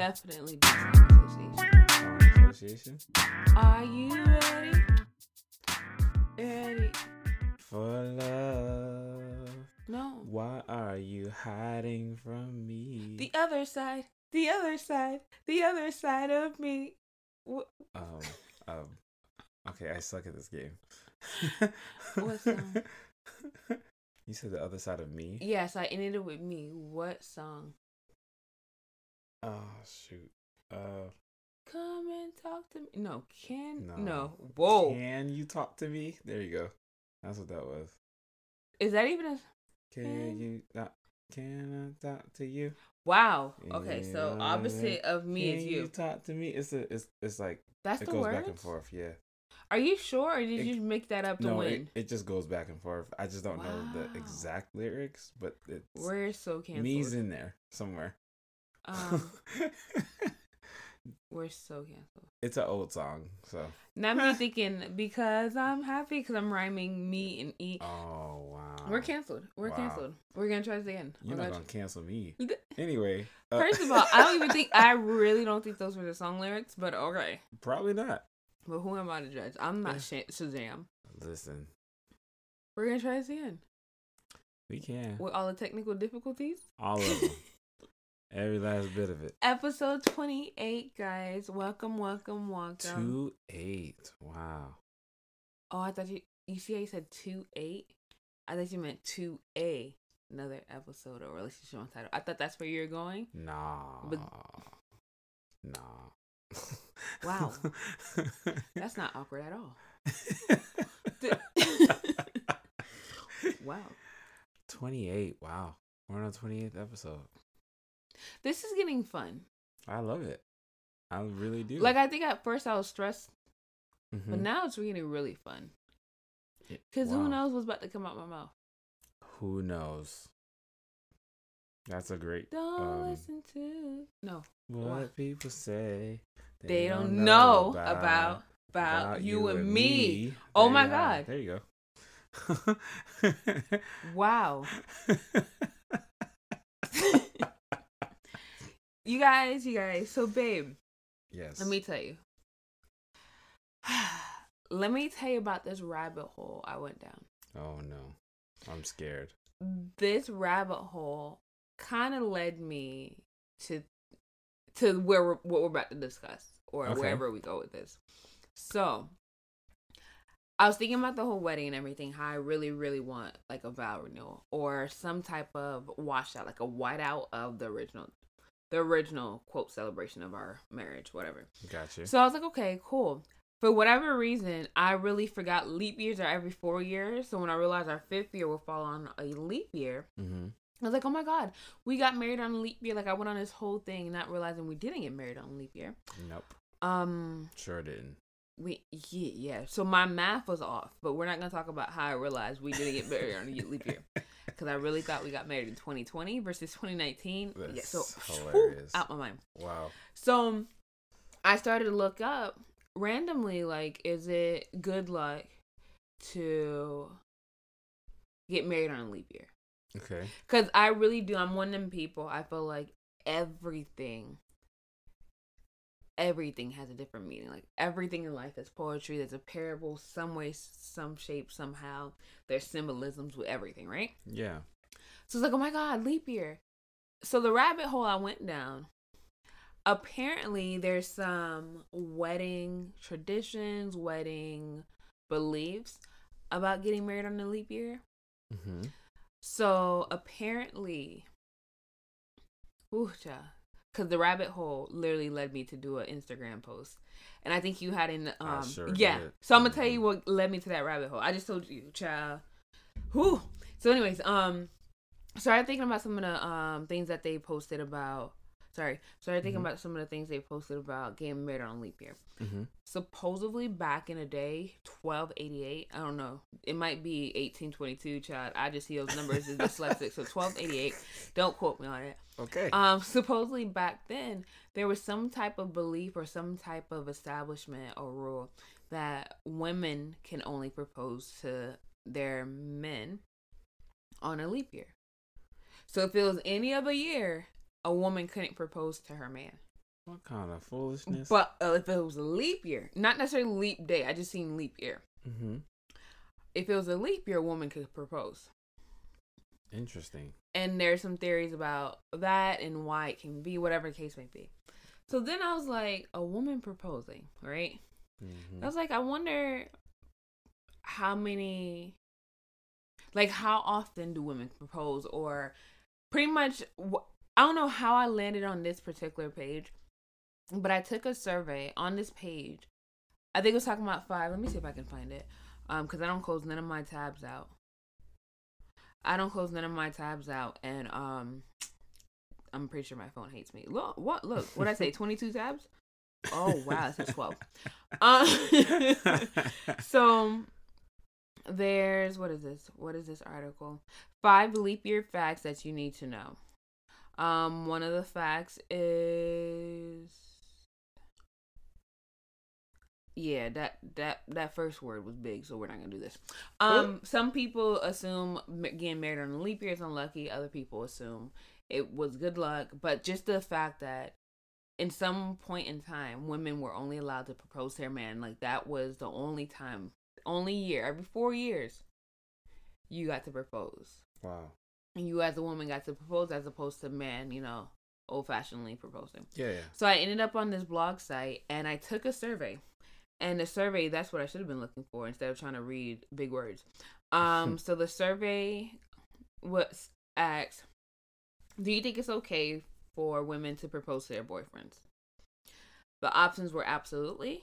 definitely be song association. Association. Are you ready? Ready? For love. No. Why are you hiding from me? The other side. The other side. The other side of me. Wh- um, um, okay, I suck at this game. What song? You said the other side of me. Yes, I ended it with me. What song? Oh shoot. Uh, Come and talk to me. No, can No. no. Whoa. can you talk to me? There you go. That's what that was. Is that even a Can Can- you talk? Can I talk to you? wow? Okay, so opposite of me is Can you. talk to me? It's a, it's, it's like That's it the goes word. back and forth. Yeah. Are you sure, or did It- you make that up to No, it, win? it just goes back and forth. I just don't know the exact lyrics, but it's We're so canceled. me's in there somewhere. Um, we're so canceled. it's an old song, so. Now me thinking because I'm happy because I'm rhyming me and e. Oh wow. We're canceled. We're Wow. canceled. We're gonna try this again. You're We're not gonna cancel me. Anyway. uh, First of all, I don't even think I really don't think those were the song lyrics, but okay. Probably not. But who am I to judge? I'm not. Sha- Shazam. Listen, We're gonna try this again we can with all the technical difficulties. all of them, every last bit of it. Episode 28, guys. Welcome, welcome, welcome. Two eight. Wow. Oh, I thought you. You see how you said two eight? I thought you meant two A. Another episode or relationship on title. I thought that's where you're going. Nah. But- nah. Wow. That's not awkward at all. Wow. 28. Wow. We're on our 28th episode. This is getting fun. I love it. I really do. Like I think at first I was stressed, but Mhm. now it's getting really fun. Cause wow. who knows what's about to come out my mouth? Who knows? That's a great. Don't um, listen to no. What Wow. people say They, don't, know about about, you, and me. Oh There my. God. There you go. Wow. You guys, you guys. So babe, yes. let me tell you. let me tell you about this rabbit hole I went down. Oh no, I'm scared. This rabbit hole kind of led me to to where we're, what we're about to discuss or Okay. wherever we go with this. So, I was thinking about the whole wedding and everything. How I really, really want like a vow renewal or some type of washout, like a whiteout of the original, the original quote celebration of our marriage, whatever. Gotcha. So I was like, okay, cool. For whatever reason, I really forgot leap years are every four years. So when I realized our fifth year will fall on a leap year, mm-hmm. I was like, oh my God, we got married on a leap year. Like I went on this whole thing, not realizing we didn't get married on a leap year. Nope. Um, Sure didn't. we yeah, yeah. So my math was off, but we're not gonna talk about how I realized we didn't get married on a leap year because I really thought we got married in 2020 versus 2019. yeah, That's so hilarious. out my mind. Wow. So um, I started to look up randomly, like, is it good luck to get married on a leap year? Okay. Because I really do. I'm one of them people. I feel like everything, everything has a different meaning. Like everything in life is poetry. There's a parable, some way, some shape, somehow. There's symbolisms with everything, right? Yeah. So it's like, oh my God, leap year. So the rabbit hole I went down, apparently there's some wedding traditions, wedding beliefs about getting married on a leap year. Mm-hmm. So apparently, ooh, because the rabbit hole literally led me to do an Instagram post, and I think you had in um sure yeah. did. So I'm gonna tell you Mhm. what led me to that rabbit hole. I just told you, child. Whew. So, anyways, um, started thinking about some of the um things that they posted about. Sorry, started thinking Mhm. about some of the things they posted about getting married on leap year Mm-hmm. supposedly back in the day 1288 i don't know it might be 1822 child i just see those numbers as dyslexic so 1288 don't quote me on it Okay. um supposedly back then there was some type of belief or some type of establishment or rule that women can only propose to their men on a leap year so if it was any other year a woman couldn't propose to her man What kind of foolishness? But uh, if it was a leap year, not necessarily leap day, I just seen leap year. mm-hmm. If it was a leap year, a woman could propose. Interesting. And there's some theories about that and why it can be, whatever the case may be. So then I was like, a woman proposing, right? Mm-hmm. I was like, I wonder how many, like, how often do women propose, or pretty much, I don't know how I landed on this particular page, but I took a survey on this page. I think it was talking about five. Let me see if I can find it, um, because I don't close none of my tabs out. I don't close none of my tabs out, and um, I'm pretty sure my phone hates me. Look, what? Look, what I say? Twenty two tabs. Oh wow, it says twelve. Um, so there's what is this? What is this article? Five leap year facts that you need to know. Um, one of the facts is yeah that that that first word was big, so we're not gonna do this. Um, some people assume getting married on a leap year is unlucky. Other people assume it was good luck, but just the fact that in some point in time, women were only allowed to propose to their man. Like that was the only time, only year every four years, you got to propose, wow. And you as a woman got to propose as opposed to man, you know, old fashionedly proposing. Yeah, yeah. So I ended up on this blog site and I took a survey. And the survey, that's what I should have been looking for instead of trying to read big words. Um, so the survey was asked, do you think it's okay for women to propose to their boyfriends? The options were absolutely.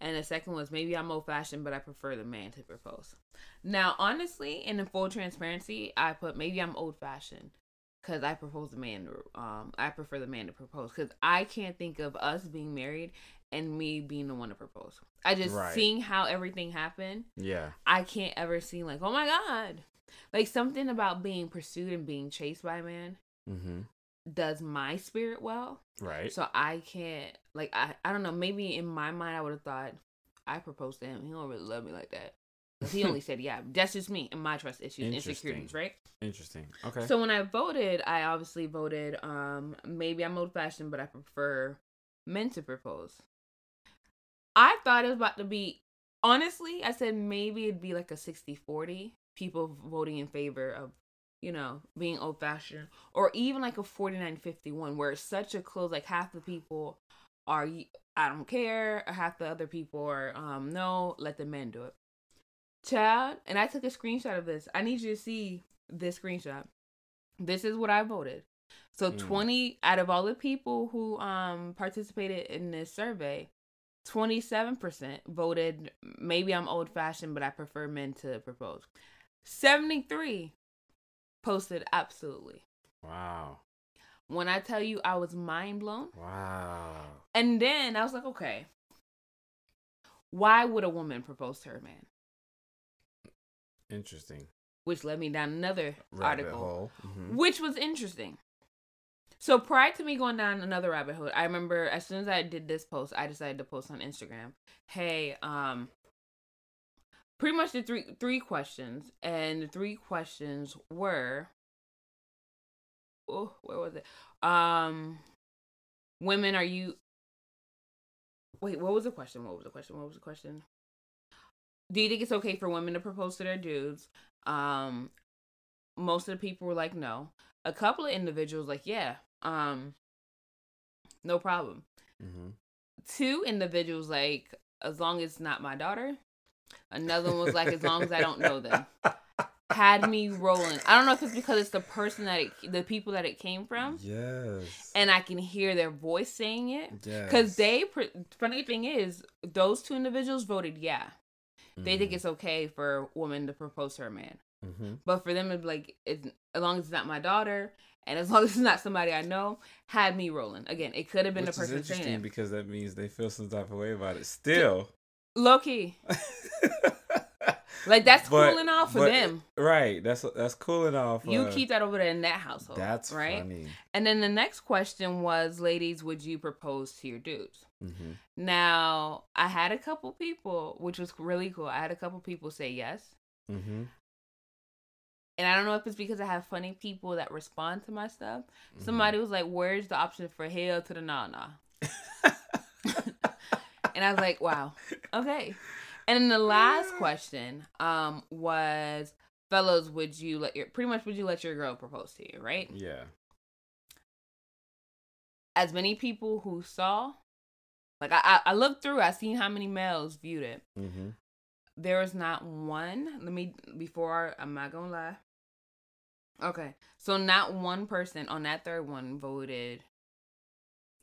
And the second was maybe I'm old fashioned, but I prefer the man to propose. Now, honestly, and in full transparency, I put maybe I'm old fashioned because I propose the man. To, um, I prefer the man to propose because I can't think of us being married and me being the one to propose. I just Right. seeing how everything happened. Yeah. I can't ever see like, oh my god, like something about being pursued and being chased by a man Mm-hmm. Does my spirit well. Right. So I can't like I I don't know. Maybe in my mind I would have thought I proposed to him. He don't really love me like that. he only said yeah. That's just me and my trust issues, insecurities, right? Interesting. Okay. So when I voted, I obviously voted. Um, maybe I'm old fashioned, but I prefer men to propose. I thought it was about to be. Honestly, I said maybe it'd be like a 60-40. People voting in favor of, you know, being old fashioned, or even like a 49-51, where it's such a close. Like half the people are I don't care, half the other people are um no, let the men do it. Child, and I took a screenshot of this. I need you to see this screenshot. This is what I voted. So Mm. 20 out of all the people who um participated in this survey, 27% voted maybe I'm old fashioned but I prefer men to propose. 73 posted absolutely. wow. When I tell you I was mind blown, Wow. and then I was like, okay. Why would a woman propose to her man? Interesting. Which led me down another Rabbit article. hole. Mhm. which was interesting. So prior to me going down another rabbit hole, I remember as soon as I did this post, I decided to post on Instagram. Hey, um, pretty much the three three questions, and the three questions were, oh, where was it? Um, women, are you? Wait, what was the question? What was the question? What was the question? Do you think it's okay for women to propose to their dudes? Um, most of the people were like no a couple of individuals like yeah um no problem Mhm. two individuals like as long as it's not my daughter another one was like as long as i don't know them had me rolling i don't know if it's because it's the person that it the people that it came from Yes. and i can hear their voice saying it yes. because they funny thing is those two individuals voted yeah they think Mhm. it's okay for a woman to propose to her man Mhm. but for them, it's like, it's, as long as it's not my daughter, and as long as it's not somebody I know, had me rolling. Again, it could have been Which the is person interesting saying it. because that means they feel some type of way about it still. Low key. Like, that's But- cooling off for but- them. Right. That's that's cooling off. You uh, keep that over there in that household. That's right. funny. And then the next question was, ladies, would you propose to your dudes? hmm Now, I had a couple people, which was really cool. I had a couple people say yes. hmm And I don't know if it's because I have funny people that respond to my stuff. Mm-hmm. Somebody was like, "Where's the option for hell to the nah nah?" And I was like, wow, okay. And then the last question um was, fellows, would you let your pretty much would you let your girl propose to you, right? Yeah. As many people who saw, like I I, looked through, I seen how many males viewed it. Mm-hmm. There was not one. Let me before I'm not gonna lie. Okay, so not one person on that third one voted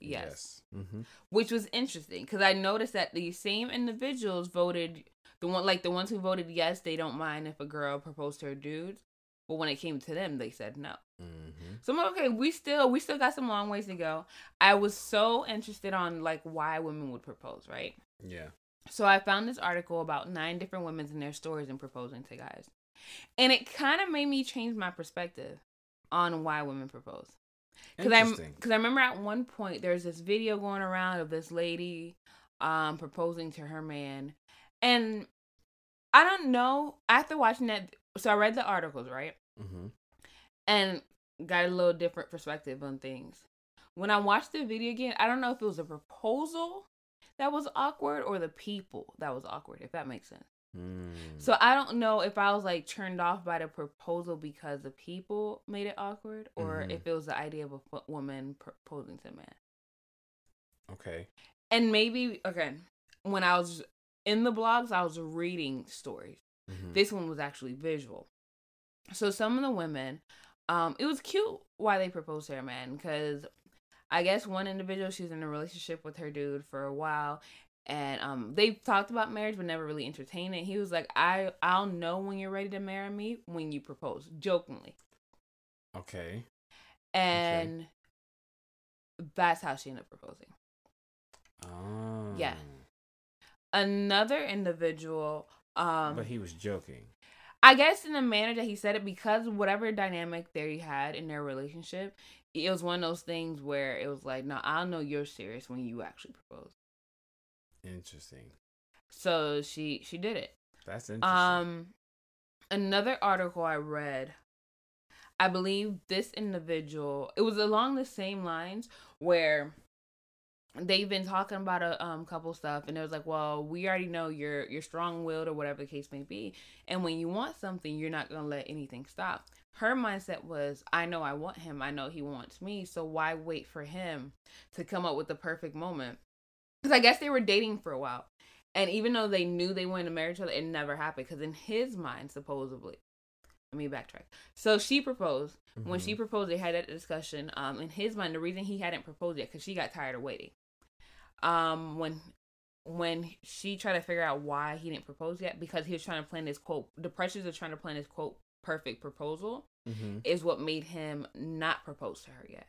yes, Mm-hmm. which was interesting because I noticed that the same individuals voted the one like the ones who voted yes, they don't mind if a girl proposed to her dude, but when it came to them, they said no. Mm-hmm. So I'm like, okay, we still we still got some long ways to go. I was so interested on like why women would propose, right? Yeah. So I found this article about nine different women and their stories in proposing to guys. And it kind of made me change my perspective on why women propose. Cuz I cuz I remember at one point there's this video going around of this lady um proposing to her man. And I don't know, after watching that so I read the articles, right? Mm-hmm. and got a little different perspective on things. When I watched the video again, I don't know if it was a proposal that was awkward or the people that was awkward, if that makes sense. Mm. So I don't know if I was like turned off by the proposal because the people made it awkward or Mhm. if it was the idea of a woman proposing to a man. okay. And maybe, okay, when I was in the blogs, I was reading stories. Mhm. This one was actually visual. So some of the women, um, it was cute why they proposed to her man because I guess one individual she's in a relationship with her dude for a while, and um, they talked about marriage but never really entertained it. He was like, "I I'll know when you're ready to marry me when you propose," jokingly, Okay. and that's how she ended up proposing. Oh. Yeah. Another individual, um, But he was joking. I guess in the manner that he said it, because whatever dynamic they had in their relationship, it was one of those things where it was like, no, I'll know you're serious when you actually propose. Interesting. So she she did it. That's interesting. Um, another article I read, I believe this individual, it was along the same lines where they've been talking about a um couple stuff and it was like well we already know you're you're strong-willed or whatever the case may be and when you want something you're not gonna let anything stop her mindset was i know i want him i know he wants me so why wait for him to come up with the perfect moment because i guess they were dating for a while. And even though they knew they wanted to marry each other it never happened because in his mind supposedly let me backtrack. So she proposed. When she Mhm. proposed they had that discussion um in his mind the reason he hadn't proposed yet because she got tired of waiting. Um when when she tried to figure out why he didn't propose yet because he was trying to plan this quote the pressures of trying to plan this quote perfect proposal Mhm. is what made him not propose to her yet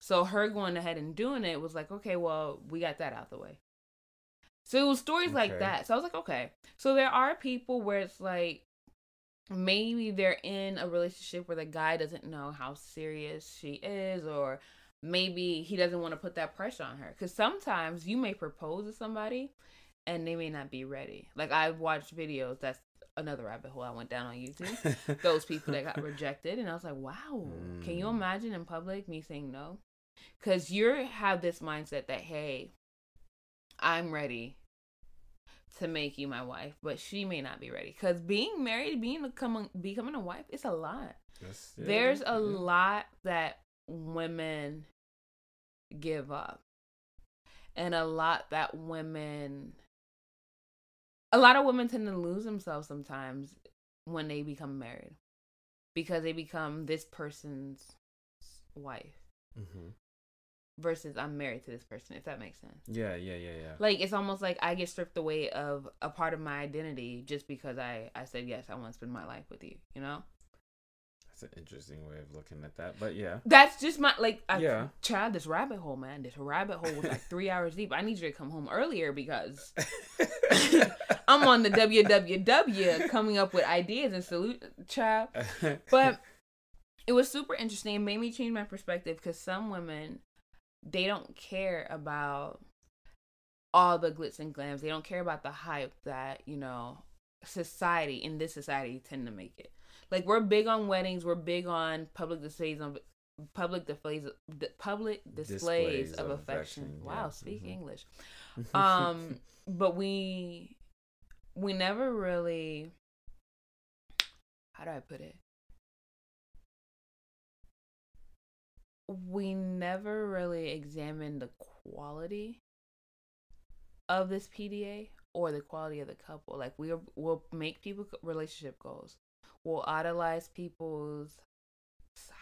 so her going ahead and doing it was like okay well we got that out the way. So it was stories like that. So i was like okay. So there are people where it's like maybe they're in a relationship where the guy doesn't know how serious she is or maybe he doesn't want to put that pressure on her. Because sometimes you may propose to somebody and they may not be ready. Like i've watched videos that's another rabbit hole i went down on youtube. Those people that got rejected and i was like wow can you Mm. imagine in public me saying no because you have this mindset that hey i'm ready to make you my wife but she may not be ready. Because being married being becoming becoming a wife it's a lot. That's- yeah, there's a yeah. lot that women give up. And a lot that women a lot of women tend to lose themselves sometimes when they become married because they become this person's wife. Mhm. Versus I'm married to this person if that makes sense Yeah, yeah, yeah, yeah. like it's almost like I get stripped away of a part of my identity just because I I said yes I want to spend my life with you you know That's an interesting way of looking at that. But yeah. That's just my like. I Yeah. tried this rabbit hole, man. This rabbit hole was like three hours deep. I need you to come home earlier because I'm on the WWW coming up with ideas and salute, child. But it was super interesting. It made me change my perspective because some women they don't care about all the glitz and glams. They don't care about the hype that you know society in this society tend to make it. Like we're big on weddings. We're big on public displays of public displays, public displays, Displays of, of affection. affection, Wow, yeah. speak Mhm. English. um, but we we never really how do I put it? We never really examined the quality of this PDA or the quality of the couple. Like we will make people relationship goals. We'll idolize people's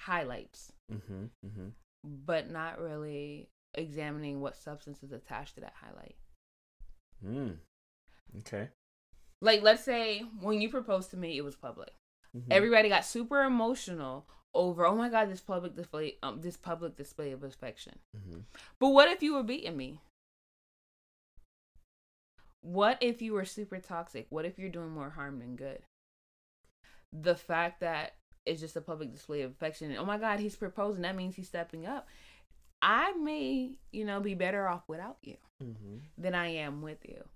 highlights, mm-hmm, mm-hmm. but not really examining what substance is attached to that highlight. Mm. Okay. Like, let's say when you proposed to me, it was public. Mhm. Everybody got super emotional over, oh my god, this public display, um, this public display of affection. Mhm. But what if you were beating me? What if you were super toxic? What if you're doing more harm than good? The fact that it's just a public display of affection, and oh my god, he's proposing, that means he's stepping up. I may, you know, be better off without you Mhm. than I am with you.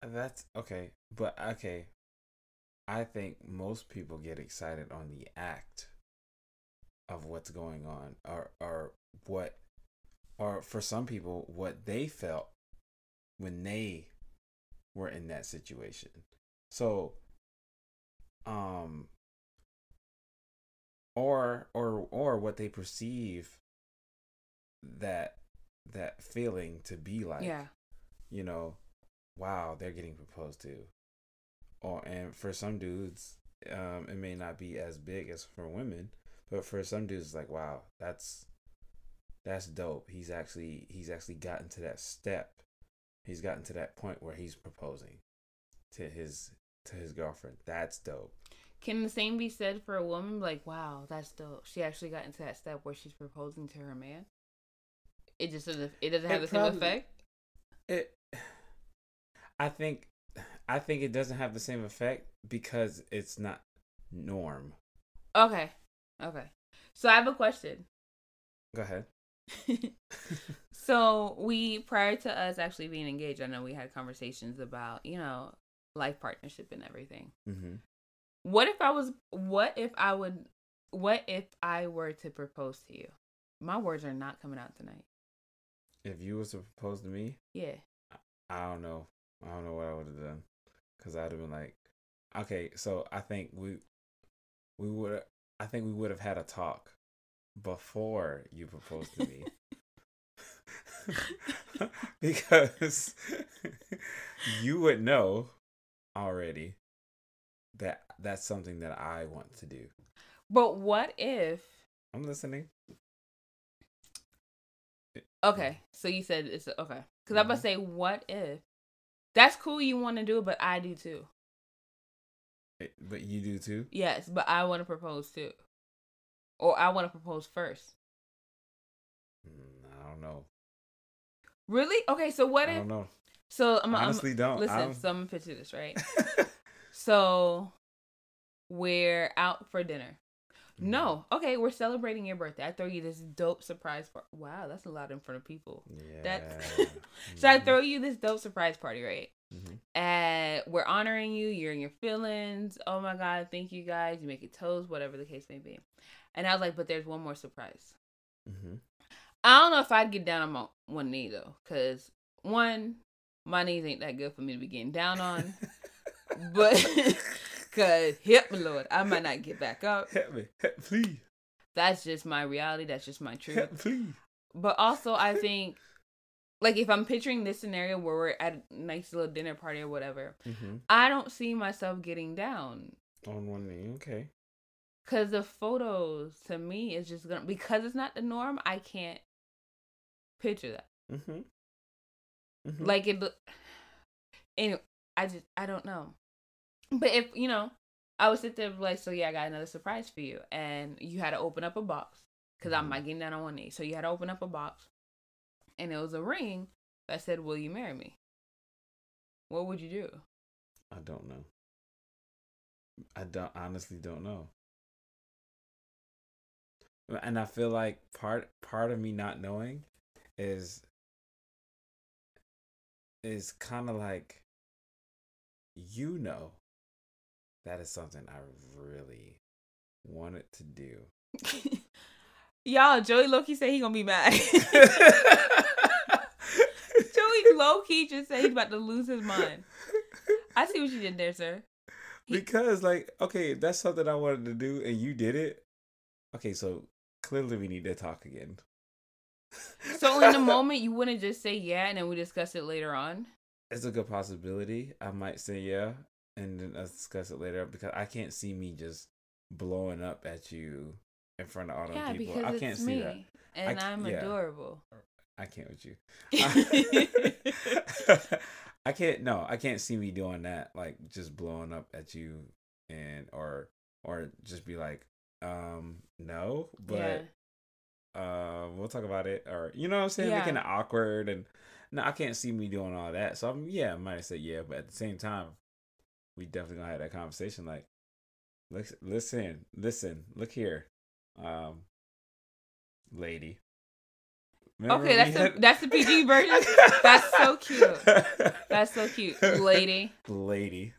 That's okay, but okay. I think most people get excited on the act of what's going on, or or what, or for some people, what they felt when they were in that situation. So, um, or or or what they perceive that that feeling to be like yeah. you know, wow, they're getting proposed to. Or and for some dudes, um, it may not be as big as for women, but for some dudes, like, wow, that's that's dope. He's actually he's actually gotten to that step. He's gotten to that point where he's proposing to his to his girlfriend. That's dope. Can the same be said for a woman? Like, wow, that's dope. She actually got into that step where she's proposing to her man. It just doesn't. It doesn't have It the same effect. It I think I think it doesn't have the same effect because it's not norm. Okay. Okay. So I have a question. Go ahead. so we prior to us actually being engaged, I know we had conversations about you know life partnership and everything. mm-hmm. What if I was? What if I would? What if I were to propose to you? My words are not coming out tonight. If you was to propose to me, Yeah. I don't know. I don't know what I would have done because I'd have been like, okay, so I think we we would I think we would have had a talk before you proposed to me. because you would know already that that's something that I want to do. But what if? I'm listening. Okay, so you said it's okay. Because I'm about to mm-hmm. say, what if? That's cool. You want to do it, but I do too. Eh, But you do too? Yes, but I want to propose too, or I want to propose first. Mm, I don't know. Really? Okay. So what I if? don't know. So I'm, Honestly, I'm don't. listen. I'm- So I'm gonna picture this right. so we're out for dinner. Mm-hmm. No, okay, we're celebrating your birthday. I throw you this dope surprise party. Wow, that's a lot in front of people. Yeah. That- So I Mhm, throw you this dope surprise party, right? mhm. And we're honoring you. You're in your feelings. Oh my god, thank you guys. You make it toast, whatever the case may be. And I was like, but there's one more surprise. Mhm. I don't know if I'd get down on my one knee though, because one, my knees ain't that good for me to be getting down on. but cause help me Lord, I might not get back up. Help me, help, please, That's just my reality. That's just my truth. help, please. But also, I think, like, if I'm picturing this scenario where we're at a nice little dinner party or whatever, Mhm. I don't see myself getting down. On one knee, okay. Cause the photos to me is just gonna because it's not the norm. I can't picture that. Mm-hmm. Like it. Anyway, I just I don't know. But if you know, I would sit there like, so yeah, I got another surprise for you, and you had to open up a box because I'm Mhm. not getting down on one knee. So you had to open up a box, and it was a ring that said, "Will you marry me?" What would you do? I don't know. I don't honestly don't know. And I feel like part part of me not knowing is is kind of like you know that is something I really wanted to do. Y'all, Joey Loki said he gonna be mad. Joey Loki just say he's about to lose his mind. I see what you did there, sir. He- because like okay, that's something I wanted to do, and you did it. Okay, so clearly we need to talk again. So in the moment, you wouldn't just say yeah, and then we discuss it later on. it's a good possibility. I might say yeah, and then let's discuss it later because I can't see me just blowing up at you in front of all those Yeah, people. because I it's can't see me, that. and I- I'm yeah. adorable. I can't with you. I can't. No, I can't see me doing that. Like just blowing up at you and or or just be like, um, no, yeah, but uh, we'll talk about it. Or you know what I'm saying? Yeah. Making it awkward and no, I can't see me doing all that. So I'm yeah, I might have said yeah, but at the same time, we definitely gonna have that conversation. Like, listen, listen, look here, um, lady. Remember okay, that's the had- that's the PG version. That's so cute. That's so cute, lady. lady.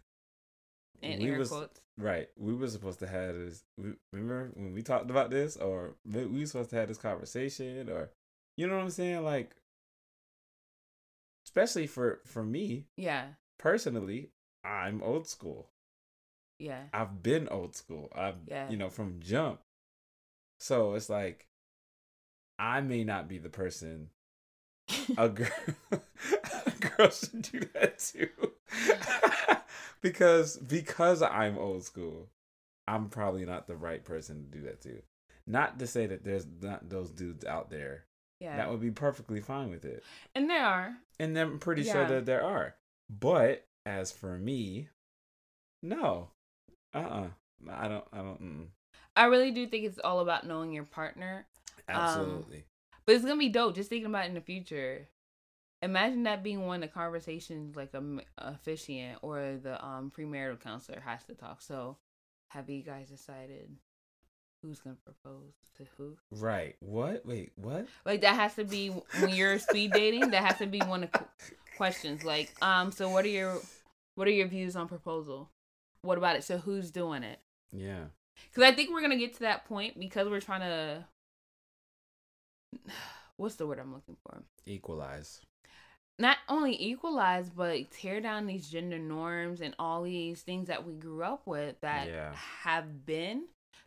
In We air was- quotes. Right. We were supposed to have this. We, remember when we talked about this, or we we were supposed to have this conversation, or you know what I'm saying? Like, especially for for me Yeah, personally, I'm old school. yeah, I've been old school. I've Yeah. you know from jump. So it's like, I may not be the person a girl a girl should do that too. because because I'm old school, I'm probably not the right person to do that to. Not to say that there's not those dudes out there yeah. that would be perfectly fine with it. and there are. And I'm pretty sure that there are. But as for me, no. Uh-uh. I don't I don't mm. I really do think it's all about knowing your partner. Um, absolutely. But it's gonna be dope. Just thinking about it in the future. Imagine that being one of the conversations like a officiant or the um premarital counselor has to talk. So, have you guys decided who's gonna propose to who? right. What? Wait, what? Like that has to be when you're speed dating. That has to be one of questions. Like, um, so what are your what are your views on proposal? What about it? So who's doing it? Yeah. Because I think we're gonna get to that point because we're trying to. What's the word I'm looking for? Equalize. Not only equalize, but tear down these gender norms and all these things that we grew up with that Yeah. have been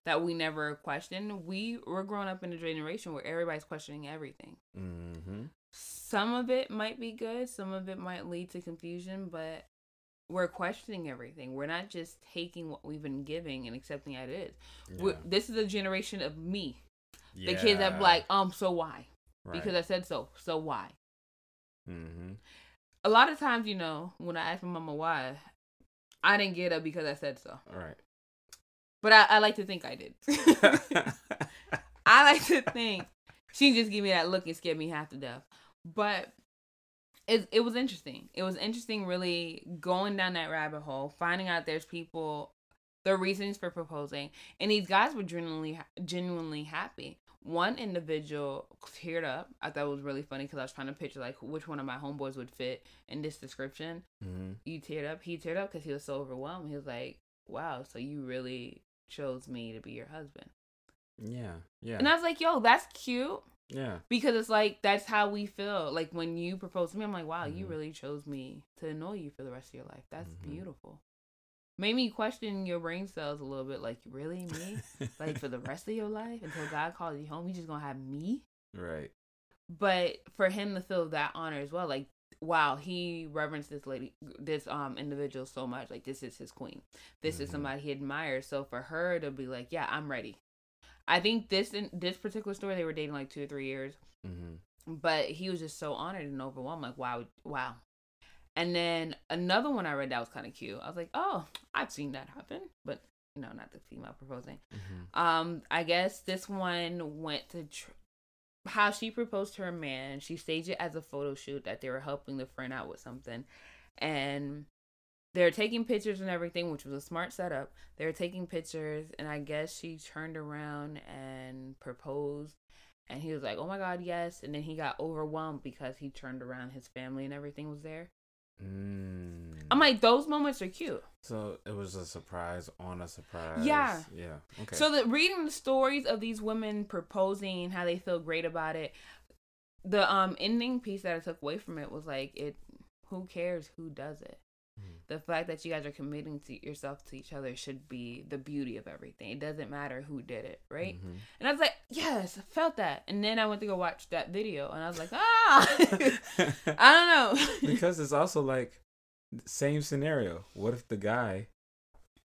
that we never questioned. We we're growing up in a generation where everybody's questioning everything. Mm-hmm. Some of it might be good, some of it might lead to confusion, but we're questioning everything. We're not just taking what we've been giving and accepting as it is. Yeah. This is a generation of me. The kids that be like, um, so why? Right. Because I said so. So why? mm-hmm. A lot of times, you know, when I ask my mama why, I didn't get up because I said so. Right. But I, I like to think I did. I like to think she just gave me that look and scared me half to death. But it it was interesting. It was interesting, really going down that rabbit hole, finding out there's people, the reasons for proposing, and these guys were genuinely genuinely happy. One individual teared up. I thought it was really funny because I was trying to picture like which one of my homeboys would fit in this description. mm-hmm. You teared up. He teared up because he was so overwhelmed. He was like, "Wow, so you really chose me to be your husband." Yeah. Yeah. And I was like, "Yo, that's cute." yeah. because it's like that's how we feel. Like when you propose to me, I'm like, wow, you Mhm. really chose me to annoy you for the rest of your life. That's Mhm. beautiful. Made me question your brain cells a little bit. Like, really, me? like for the rest of your life until God calls you home, you just gonna have me? right. But for him to feel that honor as well, like, wow, he reverenced this lady, this um individual so much. Like, this is his queen. This is Mhm. somebody he admires. So for her to be like, yeah, I'm ready. I think this in this particular story, they were dating like two or three years Mm-hmm. but he was just so honored and overwhelmed like wow wow and then another one i read that was kind of cute i was like oh i've seen that happen but you know not the female proposing Mm-hmm. um i guess this one went to tr- how she proposed to her man she staged it as a photo shoot that they were helping the friend out with something. And they're taking pictures and everything which was a smart setup. They were taking pictures and i guess she turned around and proposed. And he was like oh my god yes. And then he got overwhelmed because he turned around his family and everything was there Mm. i'm like those moments are cute So it was a surprise on a surprise. Yeah. Yeah. Okay. So the reading the stories of these women proposing, how they feel great about it, the um ending piece that I took away from it was like it. Who cares who does it? The fact that you guys are committing to yourself to each other should be the beauty of everything. It doesn't matter who did it, right? Mhm. And I was like, yes, I felt that. And then I went to go watch that video, and I was like, ah, I don't know. because it's also like same scenario. What if the guy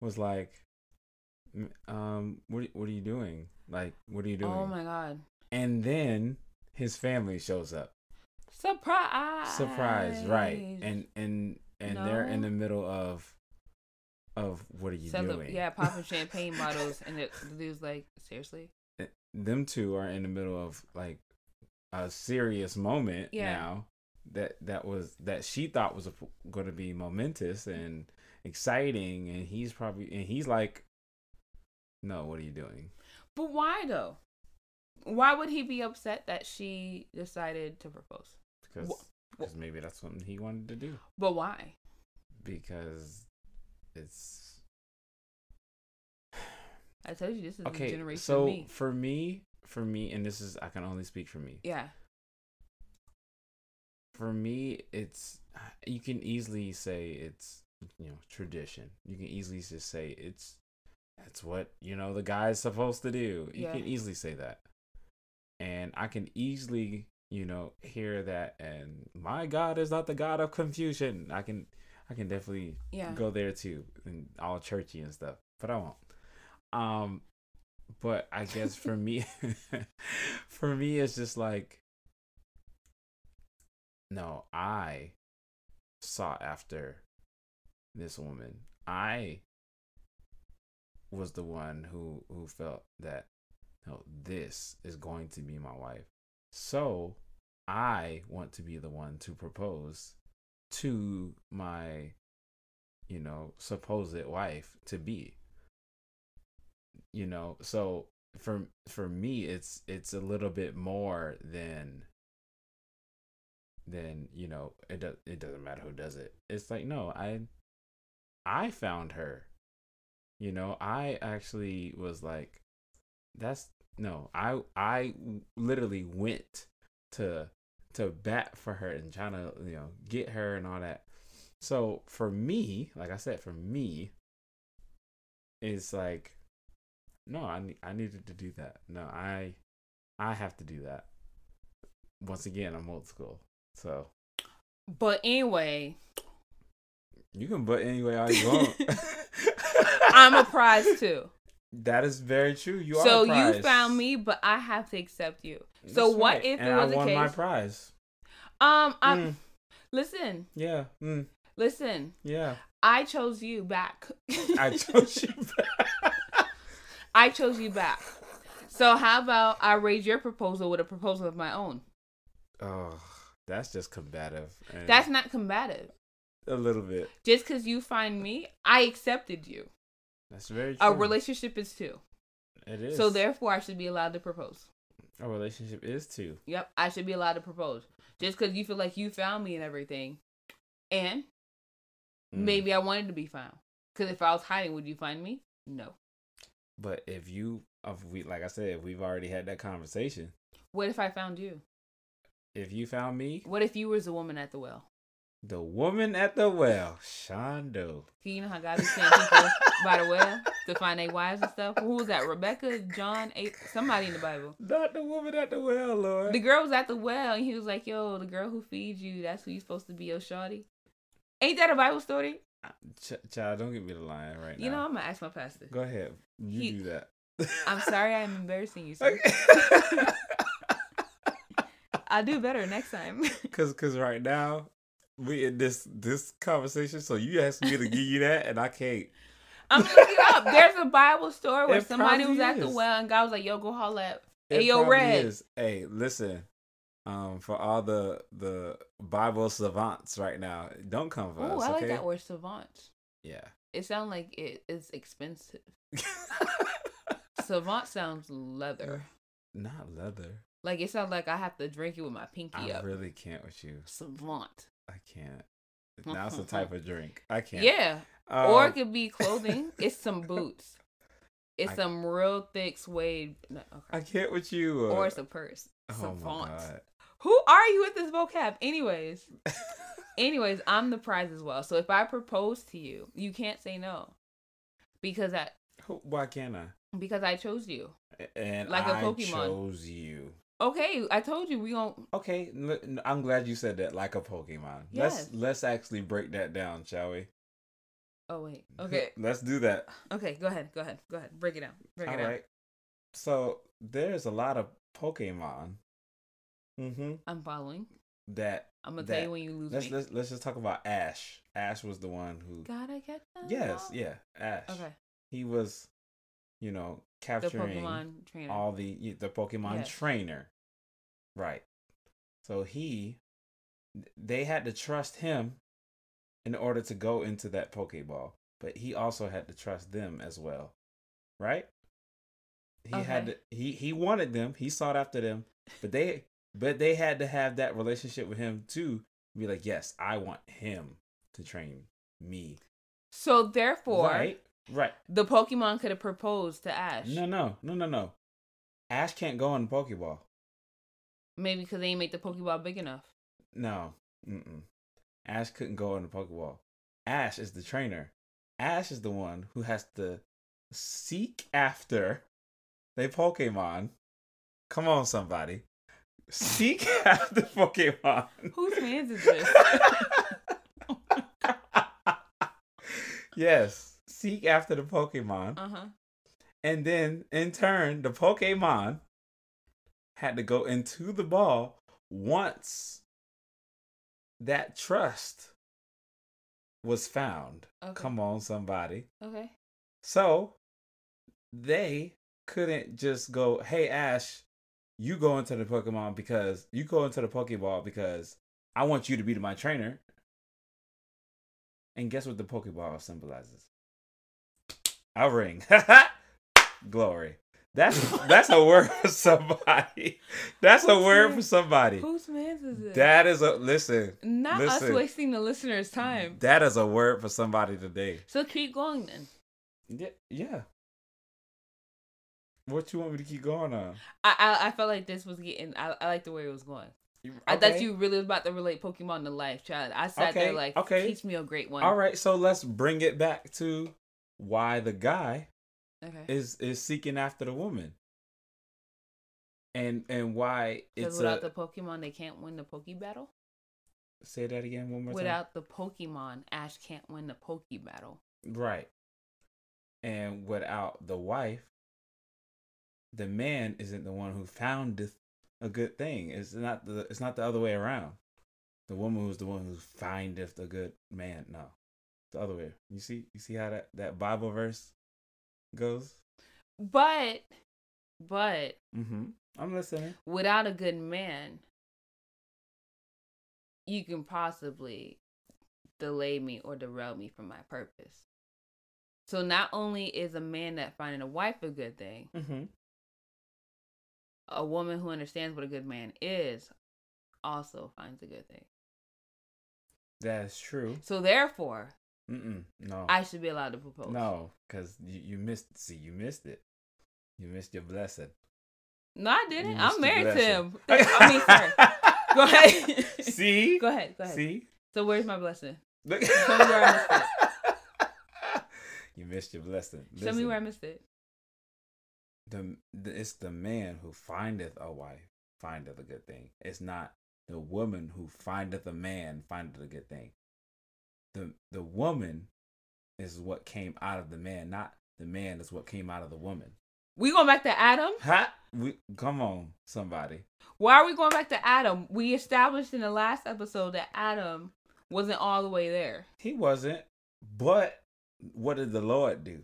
was like, um, what what are you doing? Like, what are you doing? oh my god, And then his family shows up. surprise! Surprise, right? And and and they're in the middle of of what are you Cele- doing? yeah, popping champagne bottles, and it, the dude's like, seriously? Eh, them two are in the middle of like a serious moment Yeah. now that that was that she thought was going to be momentous and exciting and he's probably and he's like no what are you doing But why though? Why would he be upset that she decided to propose? because because maybe that's something he wanted to do But why? because it's I told you this is okay generation so of me. for me for me and this is i can only speak for me Yeah. for me it's you can easily say it's you know tradition you can easily just say it's that's what you know the guy's supposed to do you Yeah. can easily say that and i can easily you know hear that and my god is not the god of confusion. I can i can definitely Yeah. go there too and all churchy and stuff but i won't. Um but i guess for me for me it's just like no i sought after this woman. I was the one who who felt that no this is going to be my wife. So i want to be the one to propose to my you know supposed wife to be. You know so for for me it's it's a little bit more than than you know it does it doesn't matter who does it. It's like no i i found her. You know i actually was like that's no i i literally went to to bat for her and trying to you know get her and all that. So for me like i said for me it's like no i ne- i needed to do that. No i i have to do that. Once again i'm old school so. But anyway, you can butt anyway all you want. I'm a prize too. that is very true. You are so you found me, but I have to accept you. That's so what right. if and it was I a won case? my prize Um, I Mm, listen, yeah mm, listen. yeah I chose you back. i chose you back. I chose you back. So how about I raise your proposal with a proposal of my own? oh that's just combative and That's not combative. a little bit Just because you find me, I accepted you. that's very true A relationship is two. it is So therefore, I should be allowed to propose. A relationship is too Yep, I should be allowed to propose. Just because you feel like you found me and everything. And Mm. maybe I wanted to be found. Because if I was hiding, would you find me? No. But if you, if we, like I said, if we've already had that conversation, What if I found you? if you found me, What if you was the woman at the well? The woman at the well, Shondo. You know how God be sending people by the well to find their wives and stuff? Who was that? Rebecca, John, eight, somebody in the Bible. Not the woman at the well, Lord. The girl was at the well and he was like, yo, the girl who feeds you, that's who you're supposed to be, your shawty. Ain't that a Bible story? Ch- child, don't give me the line right now. You know, I'm going to ask my pastor. Go ahead. You He- do that. I'm sorry I'm embarrassing you, sir. Okay. I'll do better next time. Cause, cause right now we in this this conversation, so you asked me to give you that, and I can't. I'm gonna look it up. There's a Bible story where It somebody was at the well and God was like, yo, go holla at It Hey, yo, Red. is. Hey, listen. Um, for all the the Bible savants right now, don't come for us. Oh, us. I like okay? that word savant. Yeah. It sounds like it is expensive. Savant sounds leather. Not leather. Like it sounds like I have to drink it with my pinky I up. really can't with you. Savant. I can't. Now it's a type of drink. I can't. Yeah. Um, or it could be clothing. it's some boots. It's I- some real thick suede. no, okay. I can't with you. uh, or it's a purse. oh my Savant. god. Who are you with this vocab? Anyways, anyways, I'm the prize as well. So if I propose to you, you can't say no because I Why can't I? because I chose you. And Like a I Pokemon. chose you. Okay, I told you we don't. Okay, I'm glad you said that. Like a Pokemon. Yes. Let's let's actually break that down, shall we? Oh wait. Okay. Let's do that. Okay. Go ahead. Go ahead. Go ahead. Break it down. Break All it down. right. So there's a lot of Pokemon. Mm-hmm. I'm following. That I'm gonna That- tell you when you lose let's me. let's let's just talk about Ash. Ash was the one who. Gotta get them. Yes. all. Yeah. Ash. Okay. He was, you know, The capturing Pokemon trainer. all the the Pokemon Yes. trainer. Right. So he they had to trust him in order to go into that Pokeball, but he also had to trust them as well. Right? He had to, he he wanted them, he sought after them, but they but they had to have that relationship with him too. Be like, "Yes, I want him to train me." so therefore, right? Right. the Pokemon could have proposed to Ash. No, no. No, no, no. Ash can't go in the Pokeball. Maybe because they ain't make the Pokeball big enough. No. Mm-mm. Ash couldn't go in the Pokeball. Ash is the trainer. Ash is the one who has to seek after the Pokemon. Come on, somebody. Seek after Pokemon. Whose hands is this? yes. Seek after the Pokemon. uh huh. And then, in turn, the Pokemon had to go into the ball once that trust was found. Okay. Come on, somebody. Okay. So they couldn't just go, hey, Ash, you go into the Pokemon because you go into the Pokeball because I want you to be my trainer. And guess what the Pokeball symbolizes? A ring. Glory. That's that's a word for somebody. That's a word for somebody. Whose man's is this? That is a listen. Not us wasting the listeners' time. That is a word for somebody today. So keep going then. Yeah, yeah. What you want me to keep going on? I I, I felt like this was getting. I, I like the way it was going. I thought you really was about to relate Pokemon to life, child. I sat there like, okay. teach me a great one. All right, so let's bring it back to why the guy Okay. is is seeking after the woman, and and why Because it's without a the Pokemon, they can't win the Poke Battle. say that again one more time. Without the Pokemon, Ash can't win the Poke Battle. Right, and without the wife, the man isn't the one who foundeth a good thing. It's not the it's not the other way around. The woman who's the one who findeth a good man. No, the other way. You see, you see how that that Bible verse goes. But, but Mm-hmm. I'm listening. without a good man, you can possibly delay me or derail me from my purpose. So not only is a man that finding a wife a good thing, Mm-hmm. a woman who understands what a good man is also finds a good thing. That's true. So therefore, Mm-mm. No. I should be allowed to propose. no, because you, you missed. See, you missed it. You missed your blessing. No, I didn't. I'm married to him. I mean, sorry. Go ahead. See. Go ahead. Go ahead. See. So where's my blessing? Look. Tell me where I missed it. you missed your blessing. Show me where I missed it. the, the it's the man who findeth a wife findeth a good thing. It's not the woman who findeth a man findeth a good thing. The the woman is what came out of the man, not the man is what came out of the woman. We going back to Adam? Ha! We come on, somebody. Why are we going back to Adam? We established in the last episode that Adam wasn't all the way there. He wasn't, but what did the Lord do?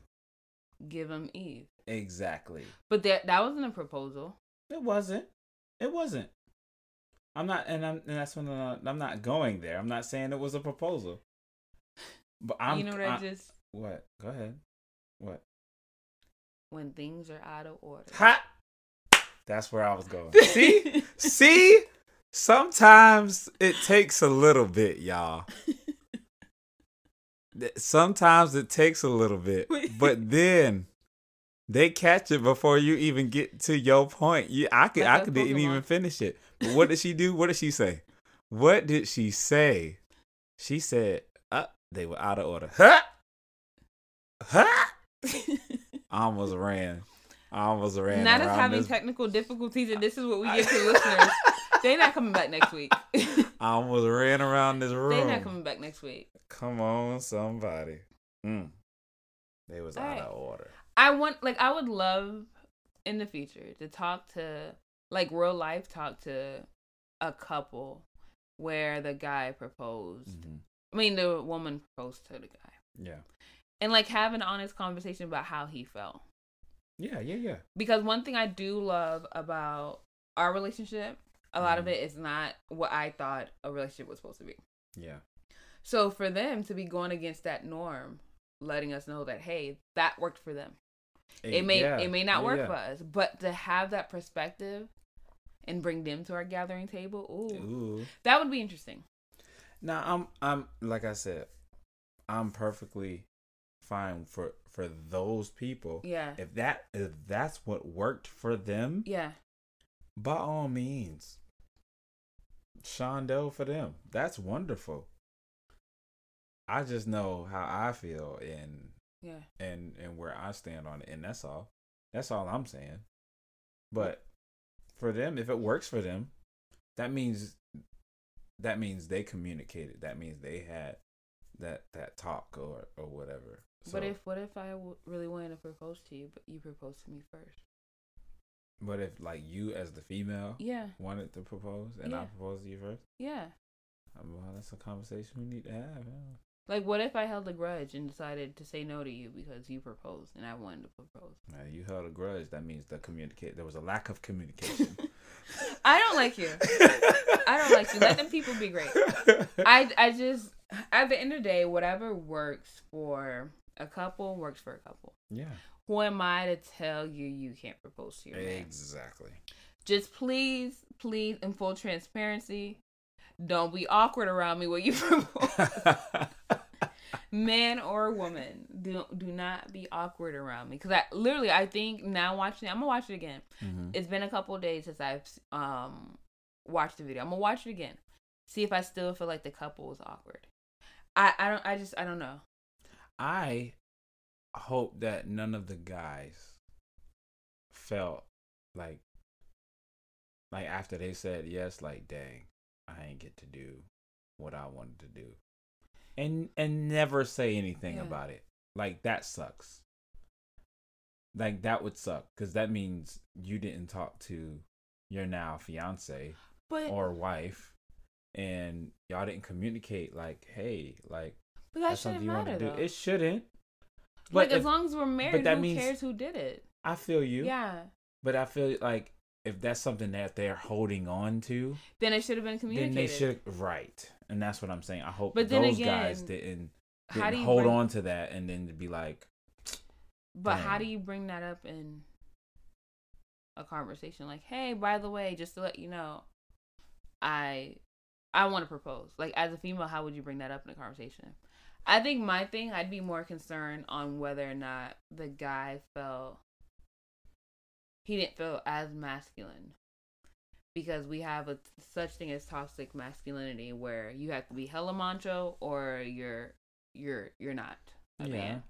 Give him Eve. Exactly. But that that wasn't a proposal. It wasn't. It wasn't. I'm not, and I'm, and that's when uh, I'm not going there. I'm not saying it was a proposal. But I'm. you know what I, I- just What? Go ahead. What? when things are out of order. Hot. That's where I was going. See, see. Sometimes it takes a little bit, y'all. Sometimes it takes a little bit, but then they catch it before you even get to your point. You, I could, Like I a could didn't Pokemon. even finish it what did she do? What did she say? What did she say? She said, they were out of order. Huh? Huh? I almost ran. I almost ran. Not as having this- technical difficulties, and this is what we give to listeners. They're not coming back next week. I almost ran around this room. They're not coming back next week. Come on, somebody. Mm. They was out Alright. of order. I want, like, I would love in the future to talk to, like, real life, talk to a couple where the guy proposed. Mhm. I mean, the woman proposed to the guy, Yeah. and like have an honest conversation about how he felt. Yeah, yeah, yeah. because one thing I do love about our relationship, a lot of Mhm. it is not what I thought a relationship was supposed to be. Yeah. So for them to be going against that norm, letting us know that hey, that worked for them. It may yeah, it may not yeah, work yeah. for us, but to have that perspective and bring them to our gathering table, ooh, Ooh. that would be interesting. Now I'm I'm like I said, I'm perfectly fine for for those people. Yeah, If that if that's what worked for them, yeah, by all means. Shondell for them. That's wonderful. I just know how I feel and yeah. and and where I stand on it, and that's all. That's all I'm saying. But for them, if it works for them, that means that means they communicated. That means they had that that talk or or whatever. but So- if what if I w- really wanted to propose to you, but you proposed to me first? but if like you as the female Yeah, wanted to propose and I proposed to you first, yeah. um, well, that's a conversation we need to have. yeah. Like, what if I held a grudge and decided to say no to you because you proposed and I wanted to propose? Now, you held a grudge. That means the communicate. There was a lack of communication. I don't like you. I don't like you. Let them people be great. I I just at the end of the day, whatever works for a couple works for a couple. yeah, Who am I to tell you you can't propose to your man? exactly. Just please, please, in full transparency, don't be awkward around me when you propose. man or woman, do do not be awkward around me because I literally I think now watching it, I'm gonna watch it again. Mhm. It's been a couple of days since I've um watched the video. I'm gonna watch it again, see if I still feel like the couple was awkward. I I don't I just I don't know. I hope that none of the guys felt like like after they said yes, like dang, I ain't get to do what I wanted to do. And and never say anything Yeah. about it. Like that sucks. Like that would suck cuz that means you didn't talk to your now fiance But or wife and y'all didn't communicate like, "Hey, like but that that's shouldn't something you want to do." though. It shouldn't. like But as long as we're married, but that who means- cares who did it? I feel you. Yeah. But I feel like if that's something that they're holding on to, Then it should have been communicated. then they should right. And that's what I'm saying. I hope But then those guys again, didn't, didn't you hold bring, on to that and then to be like, But how do you bring that up in a conversation? Like, hey, by the way, just to let you know, I I want to propose. Like, as a female, how would you bring that up in a conversation? I think my thing, I'd be more concerned on whether or not the guy felt he didn't feel as masculine. Because we have a such thing as toxic masculinity where you have to be hella macho or you're you're you're not a Yeah. man.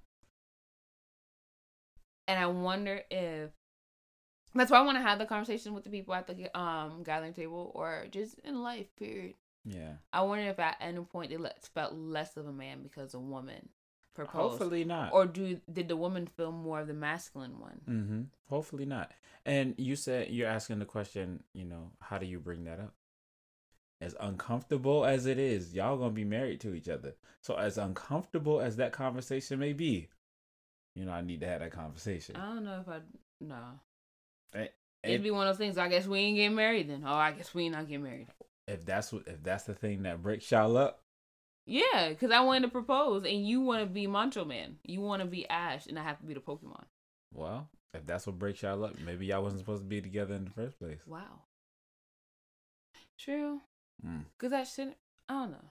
And I wonder if that's why I want to have the conversation with the people at the um gathering table or just in life. Period. yeah. I wonder if at any point they let, felt less of a man because a woman proposed, Hopefully not. or do did the woman feel more of the masculine one? mm-hmm. Hopefully not. And you said you're asking the question, you know, how do you bring that up? As uncomfortable as it is, y'all gonna be married to each other. So as uncomfortable as that conversation may be, you know, I need to have that conversation. I don't know if I no. It- It'd be one of those things. I guess we ain't getting married then. Oh, I guess we ain't not getting married. if that's what if that's the thing that breaks y'all up, Yeah, because I wanted to propose, and you want to be Macho Man. You want to be Ash, and I have to be the Pokemon. well, if that's what breaks y'all up, maybe y'all wasn't supposed to be together in the first place. Wow. True. Mm. Because that shouldn't. I don't know.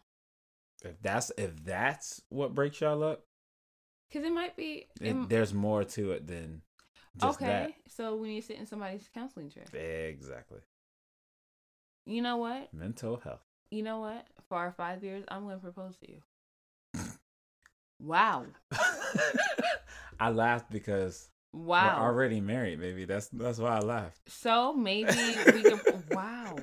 If that's if that's what breaks y'all up, Because it might be. it, it- there's more to it than just okay, so we need to sit in somebody's counseling chair. that. Exactly. You know what? Mental health. You know what? For our five years, I'm gonna propose to you. wow. I laughed because Wow. we're already married, baby. That's that's why I laughed. so maybe we can. wow.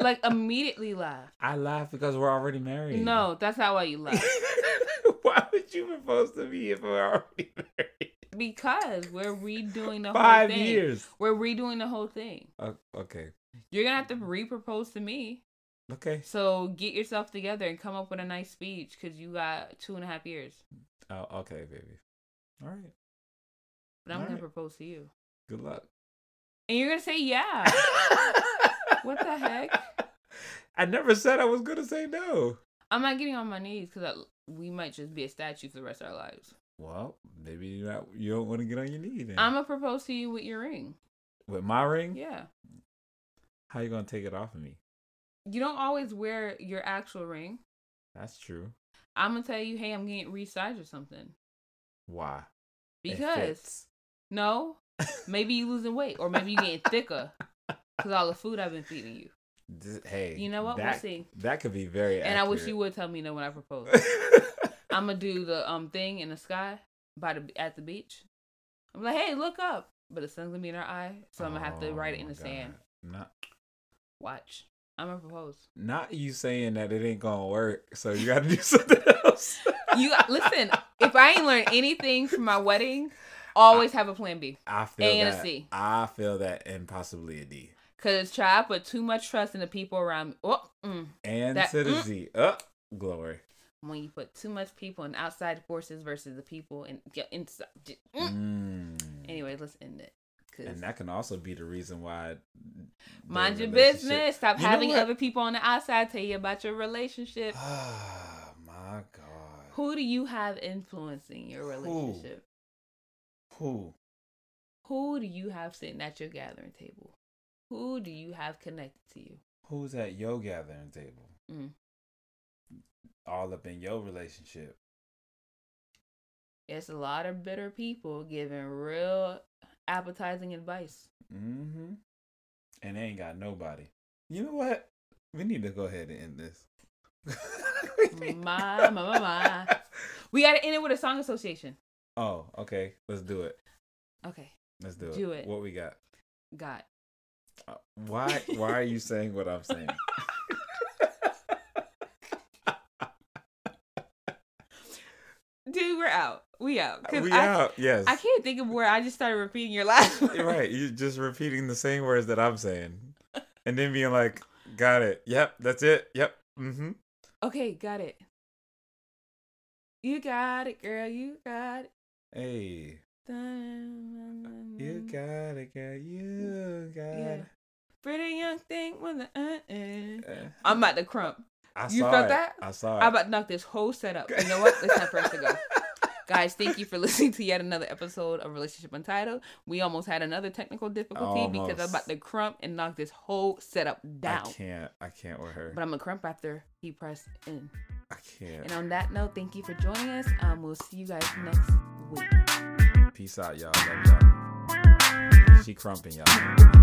Like immediately laugh. I laugh because we're already married. No, that's not why you laugh. why would you propose to me if we're already married? Because we're redoing the Five whole thing. years. We're redoing the whole thing. O- okay. You're gonna have to re-propose to me. Okay. So get yourself together and come up with a nice speech because you got two and a half years. Oh, okay, baby. All right. But I'm All gonna right. propose to you, Good luck. and you're gonna say yeah. what the heck? I never said I was gonna say no. I'm not getting on my knees because we might just be a statue for the rest of our lives. Well, maybe you not, you don't want to get on your knees. then. I'm gonna propose to you with your ring. With my ring, Yeah. how you gonna take it off of me? You don't always wear your actual ring. That's true. I'm gonna tell you, hey, I'm getting resized or something. Why? Because no, maybe you losing weight or maybe you getting thicker because all the food I've been feeding you. Th- hey, You know what? We'll see. That could be very. And I wish you would tell me no when I propose. I'm gonna do the um thing in the sky by the at the beach. I'm like, hey, look up, but the sun's gonna be in our eye, so I'm gonna have to Oh write it in my the sand. Not, Watch, I'm gonna propose. not you saying that it ain't gonna work, so you got to do something else. You listen. If I ain't learned anything from my wedding, always have a plan B. I feel A and a that. C. I feel that, and possibly a D, Cause try I put too much trust in the people around me. Oh, mm. and That- to the mm. Z. Oh, glory. when you put too much people in outside forces versus the people in get inside. Mm. Mm. Anyway, let's end it. And that can also be the reason why. mind your business. Stop You having other people on the outside tell you about your relationship. Oh my god. Who do you have influencing your relationship? Who? Who do you have sitting at your gathering table? Who do you have connected to you? Who's at your gathering table? Mm. All up in your relationship. It's a lot of bitter people giving real appetizing advice. Mm-hmm. And they ain't got nobody. You know what? We need to go ahead and end this. My, my, my, my. We got to end it with a song association. Oh, okay. Let's do it. Okay, Let's do it. Do it. What we got? God. Uh, why? Why are you saying what I'm saying? Dude, we're out. We out. we I, out. Yes. I can't think of where I just started repeating your last. You're right. You're just repeating the same words that I'm saying, and then being like, "Got it. Yep. That's it. Yep. Mm-hmm." Okay, got it. You got it, girl. You got it. Hey. You got it, girl. You got. Yeah. it. Pretty young thing with the uh, uh. Uh, I'm about to crump. I You saw felt it. that? I saw it. I'm about to knock this whole setup. You know what? It's time for us to go. Guys, thank you for listening to yet another episode of Relationship Untitled. We almost had another technical difficulty almost. because I'm about to crump and knock this whole setup down. I can't. I can't with her. But I'm going to crump after he pressed in. I can't. And on that note, thank you for joining us. Um, we'll see you guys next week. Peace out, y'all. Love y'all. She crumping, y'all.